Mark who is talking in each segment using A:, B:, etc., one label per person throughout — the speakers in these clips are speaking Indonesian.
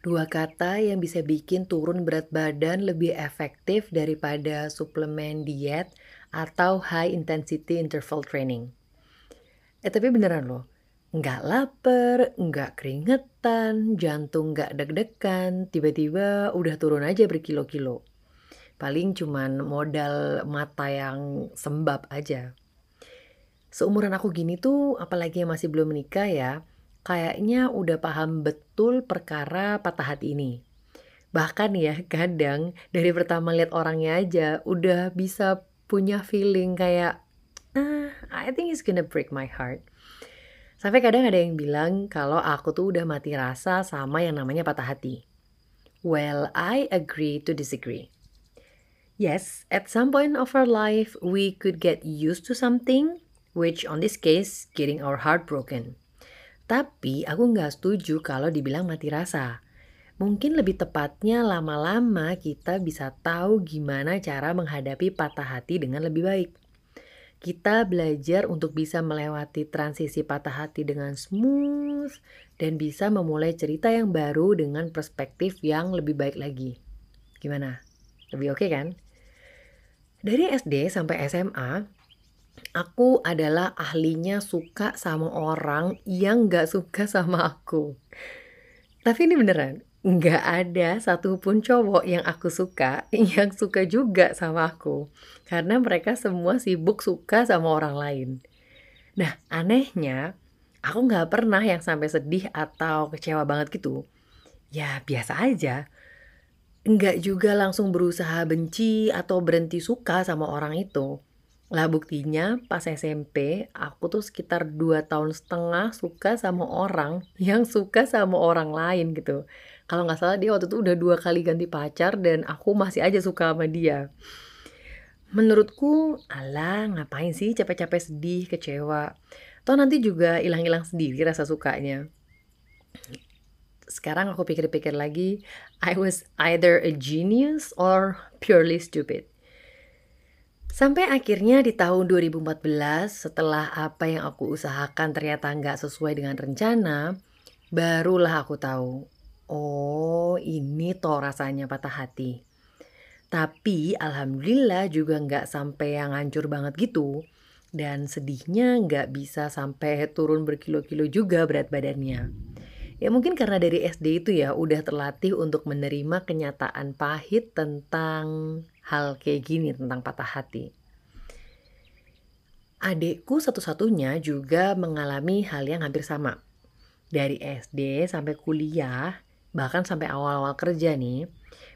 A: Dua kata yang bisa bikin turun berat badan lebih efektif daripada suplemen diet atau high intensity interval training. Eh tapi beneran loh, nggak lapar, nggak keringetan, jantung nggak deg-degan, tiba-tiba udah turun aja berkilo-kilo. Paling cuman modal mata yang sembab aja. Seumuran aku gini tuh, apalagi yang masih belum menikah ya, kayaknya udah paham betul perkara patah hati ini. Bahkan ya kadang dari pertama lihat orangnya aja udah bisa punya feeling kayak ah, I think it's gonna break my heart. Sampai kadang ada yang bilang kalau aku tuh udah mati rasa sama yang namanya patah hati. Well, I agree to disagree. Yes, at some point of our life, we could get used to something, which on this case, getting our heart broken. Tapi aku nggak setuju kalau dibilang mati rasa. Mungkin lebih tepatnya lama-lama kita bisa tahu gimana cara menghadapi patah hati dengan lebih baik. Kita belajar untuk bisa melewati transisi patah hati dengan smooth dan bisa memulai cerita yang baru dengan perspektif yang lebih baik lagi. Gimana? Lebih oke okay kan? Dari SD sampai SMA, aku adalah ahlinya suka sama orang yang gak suka sama aku. Tapi ini beneran, gak ada satupun cowok yang aku suka yang suka juga sama aku. Karena mereka semua sibuk suka sama orang lain. Nah, anehnya, aku gak pernah yang sampai sedih atau kecewa banget gitu. Ya, biasa aja. Enggak juga langsung berusaha benci atau berhenti suka sama orang itu lah buktinya pas SMP aku tuh sekitar 2 tahun setengah suka sama orang yang suka sama orang lain gitu. Kalau nggak salah dia waktu itu udah dua kali ganti pacar dan aku masih aja suka sama dia. Menurutku, alah ngapain sih capek-capek sedih, kecewa. Toh nanti juga hilang-hilang sendiri rasa sukanya. Sekarang aku pikir-pikir lagi, I was either a genius or purely stupid. Sampai akhirnya di tahun 2014 setelah apa yang aku usahakan ternyata nggak sesuai dengan rencana, barulah aku tahu, oh ini toh rasanya patah hati. Tapi alhamdulillah juga nggak sampai yang hancur banget gitu. Dan sedihnya nggak bisa sampai turun berkilo-kilo juga berat badannya. Ya mungkin karena dari SD itu ya udah terlatih untuk menerima kenyataan pahit tentang hal kayak gini tentang patah hati. Adikku satu-satunya juga mengalami hal yang hampir sama. Dari SD sampai kuliah, bahkan sampai awal-awal kerja nih,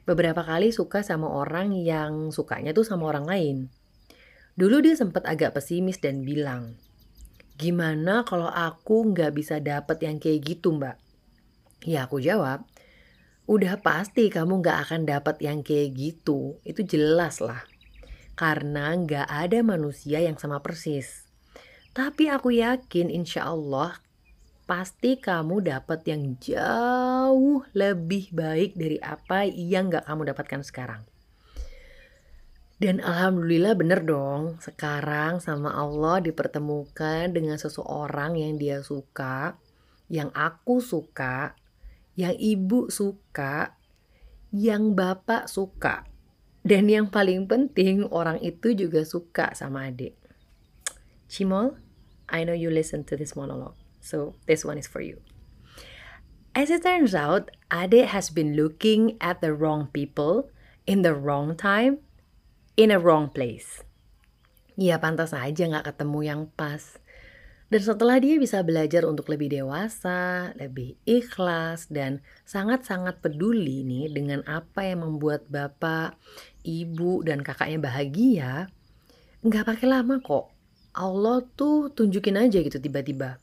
A: beberapa kali suka sama orang yang sukanya tuh sama orang lain. Dulu dia sempat agak pesimis dan bilang, gimana kalau aku nggak bisa dapet yang kayak gitu mbak? Ya aku jawab, Udah pasti kamu gak akan dapat yang kayak gitu. Itu jelas lah. Karena gak ada manusia yang sama persis. Tapi aku yakin insya Allah pasti kamu dapat yang jauh lebih baik dari apa yang gak kamu dapatkan sekarang. Dan alhamdulillah bener dong, sekarang sama Allah dipertemukan dengan seseorang yang dia suka, yang aku suka, yang ibu suka, yang bapak suka. Dan yang paling penting orang itu juga suka sama adik. Cimol, I know you listen to this monologue. So this one is for you. As it turns out, Ade has been looking at the wrong people in the wrong time in a wrong place. Ya pantas aja gak ketemu yang pas. Dan setelah dia bisa belajar untuk lebih dewasa, lebih ikhlas, dan sangat-sangat peduli nih dengan apa yang membuat bapak, ibu, dan kakaknya bahagia, nggak pakai lama kok. Allah tuh tunjukin aja gitu tiba-tiba.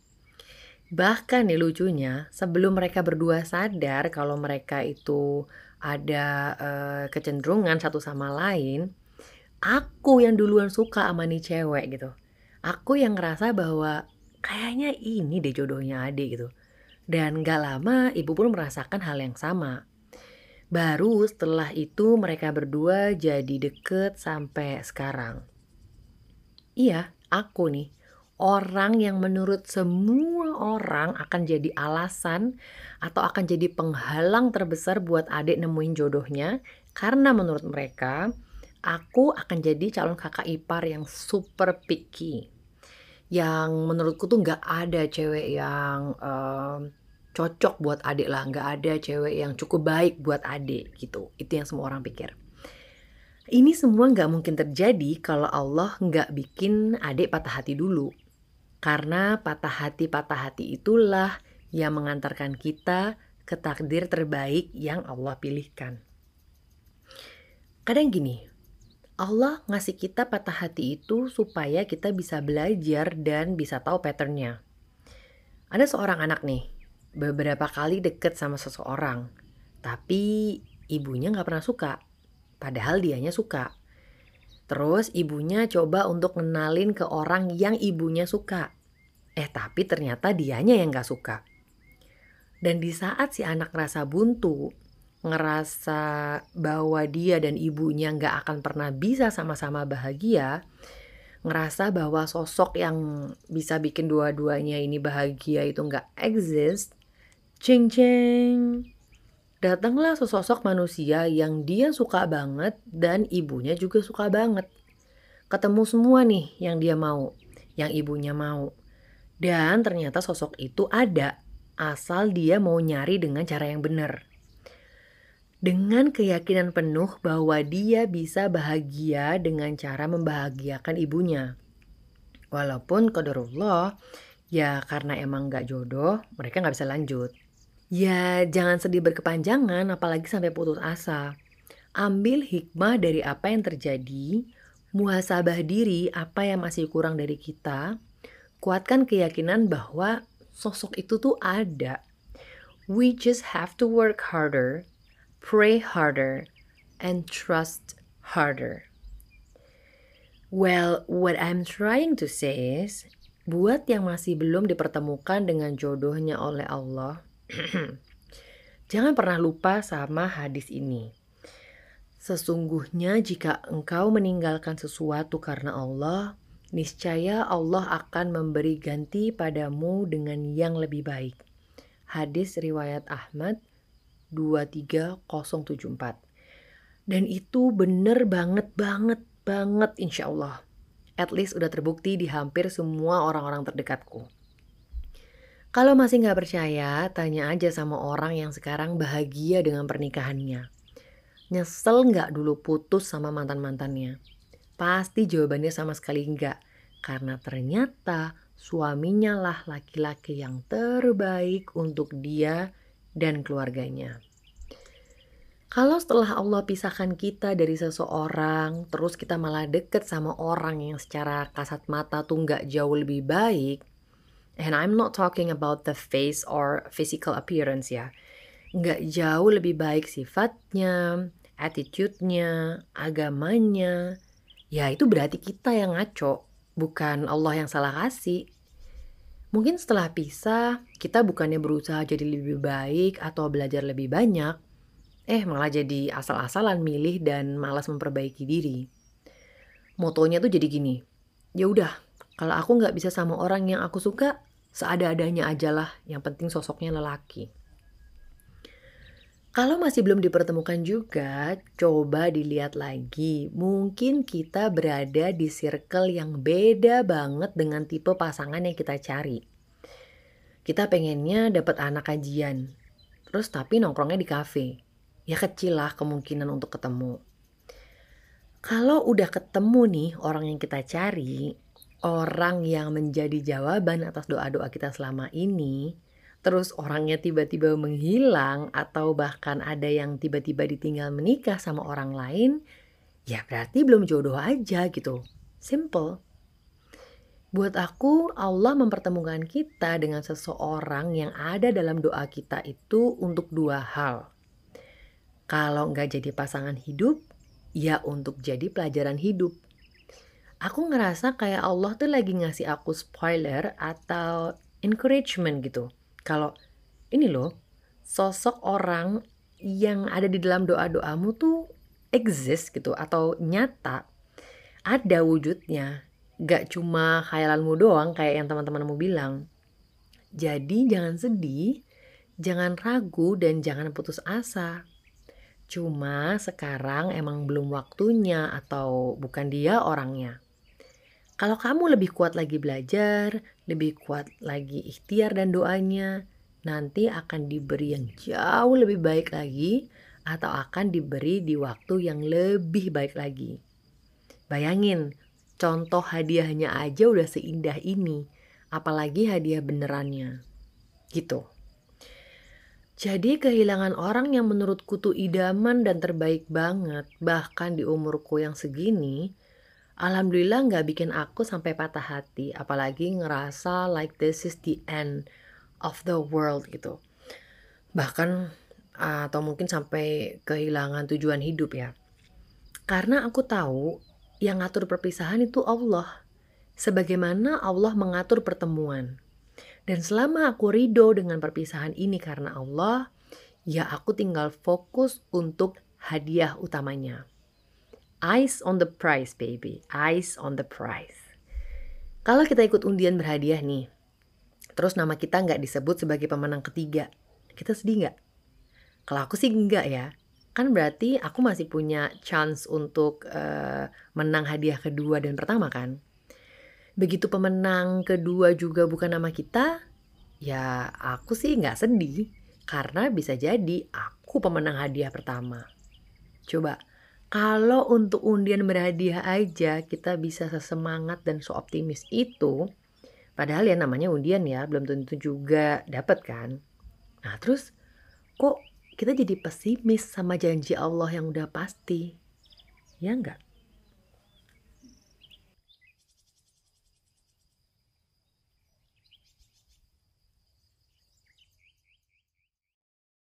A: Bahkan nih lucunya, sebelum mereka berdua sadar kalau mereka itu ada uh, kecenderungan satu sama lain, aku yang duluan suka sama nih cewek gitu. Aku yang ngerasa bahwa kayaknya ini deh jodohnya adik gitu. Dan gak lama ibu pun merasakan hal yang sama. Baru setelah itu mereka berdua jadi deket sampai sekarang. Iya, aku nih. Orang yang menurut semua orang akan jadi alasan atau akan jadi penghalang terbesar buat adik nemuin jodohnya karena menurut mereka aku akan jadi calon kakak ipar yang super picky. Yang menurutku tuh nggak ada cewek yang um, cocok buat adik lah, nggak ada cewek yang cukup baik buat adik gitu. Itu yang semua orang pikir. Ini semua nggak mungkin terjadi kalau Allah nggak bikin adik patah hati dulu. Karena patah hati-patah hati itulah yang mengantarkan kita ke takdir terbaik yang Allah pilihkan. Kadang gini, Allah ngasih kita patah hati itu supaya kita bisa belajar dan bisa tahu patternnya. Ada seorang anak nih, beberapa kali deket sama seseorang, tapi ibunya nggak pernah suka, padahal dianya suka. Terus ibunya coba untuk ngenalin ke orang yang ibunya suka. Eh tapi ternyata dianya yang gak suka. Dan di saat si anak ngerasa buntu, ngerasa bahwa dia dan ibunya gak akan pernah bisa sama-sama bahagia, ngerasa bahwa sosok yang bisa bikin dua-duanya ini bahagia itu gak exist, ceng ceng, datanglah sesosok manusia yang dia suka banget dan ibunya juga suka banget. Ketemu semua nih yang dia mau, yang ibunya mau. Dan ternyata sosok itu ada, asal dia mau nyari dengan cara yang benar. Dengan keyakinan penuh bahwa dia bisa bahagia dengan cara membahagiakan ibunya. Walaupun kodarullah, ya karena emang gak jodoh, mereka gak bisa lanjut. Ya, jangan sedih berkepanjangan, apalagi sampai putus asa. Ambil hikmah dari apa yang terjadi, muhasabah diri apa yang masih kurang dari kita, kuatkan keyakinan bahwa sosok itu tuh ada. We just have to work harder, pray harder, and trust harder. Well, what I'm trying to say is, buat yang masih belum dipertemukan dengan jodohnya oleh Allah, Jangan pernah lupa sama hadis ini. Sesungguhnya jika engkau meninggalkan sesuatu karena Allah, niscaya Allah akan memberi ganti padamu dengan yang lebih baik. Hadis riwayat Ahmad 23074. Dan itu bener banget banget banget insya Allah. At least udah terbukti di hampir semua orang-orang terdekatku. Kalau masih nggak percaya, tanya aja sama orang yang sekarang bahagia dengan pernikahannya. Nyesel nggak dulu putus sama mantan-mantannya? Pasti jawabannya sama sekali enggak. Karena ternyata suaminya lah laki-laki yang terbaik untuk dia dan keluarganya. Kalau setelah Allah pisahkan kita dari seseorang, terus kita malah deket sama orang yang secara kasat mata tuh nggak jauh lebih baik, And I'm not talking about the face or physical appearance ya. Nggak jauh lebih baik sifatnya, attitude-nya, agamanya. Ya itu berarti kita yang ngaco, bukan Allah yang salah kasih. Mungkin setelah pisah, kita bukannya berusaha jadi lebih baik atau belajar lebih banyak, eh malah jadi asal-asalan milih dan malas memperbaiki diri. Motonya tuh jadi gini, ya udah, kalau aku nggak bisa sama orang yang aku suka, seada-adanya aja lah, yang penting sosoknya lelaki. Kalau masih belum dipertemukan juga, coba dilihat lagi. Mungkin kita berada di circle yang beda banget dengan tipe pasangan yang kita cari. Kita pengennya dapat anak kajian, terus tapi nongkrongnya di kafe. Ya kecil lah kemungkinan untuk ketemu. Kalau udah ketemu nih orang yang kita cari, orang yang menjadi jawaban atas doa-doa kita selama ini, terus orangnya tiba-tiba menghilang atau bahkan ada yang tiba-tiba ditinggal menikah sama orang lain, ya berarti belum jodoh aja gitu. Simple. Buat aku, Allah mempertemukan kita dengan seseorang yang ada dalam doa kita itu untuk dua hal. Kalau nggak jadi pasangan hidup, ya untuk jadi pelajaran hidup aku ngerasa kayak Allah tuh lagi ngasih aku spoiler atau encouragement gitu. Kalau ini loh, sosok orang yang ada di dalam doa-doamu tuh exist gitu atau nyata. Ada wujudnya. gak cuma khayalanmu doang kayak yang teman-temanmu bilang. Jadi jangan sedih, jangan ragu, dan jangan putus asa. Cuma sekarang emang belum waktunya atau bukan dia orangnya. Kalau kamu lebih kuat lagi belajar, lebih kuat lagi ikhtiar dan doanya, nanti akan diberi yang jauh lebih baik lagi atau akan diberi di waktu yang lebih baik lagi. Bayangin, contoh hadiahnya aja udah seindah ini, apalagi hadiah benerannya. Gitu. Jadi kehilangan orang yang menurutku tuh idaman dan terbaik banget, bahkan di umurku yang segini, alhamdulillah nggak bikin aku sampai patah hati, apalagi ngerasa like this is the end of the world gitu. Bahkan atau mungkin sampai kehilangan tujuan hidup ya. Karena aku tahu yang ngatur perpisahan itu Allah. Sebagaimana Allah mengatur pertemuan. Dan selama aku ridho dengan perpisahan ini karena Allah, ya aku tinggal fokus untuk hadiah utamanya. Eyes on the prize, baby. Eyes on the prize. Kalau kita ikut undian berhadiah nih, terus nama kita nggak disebut sebagai pemenang ketiga, kita sedih nggak? Kalau aku sih enggak ya, kan berarti aku masih punya chance untuk uh, menang hadiah kedua dan pertama kan. Begitu pemenang kedua juga bukan nama kita, ya aku sih nggak sedih karena bisa jadi aku pemenang hadiah pertama. Coba kalau untuk undian berhadiah aja kita bisa sesemangat dan seoptimis itu, padahal ya namanya undian ya belum tentu juga dapat kan. Nah terus kok kita jadi pesimis sama janji Allah yang udah pasti. Ya enggak?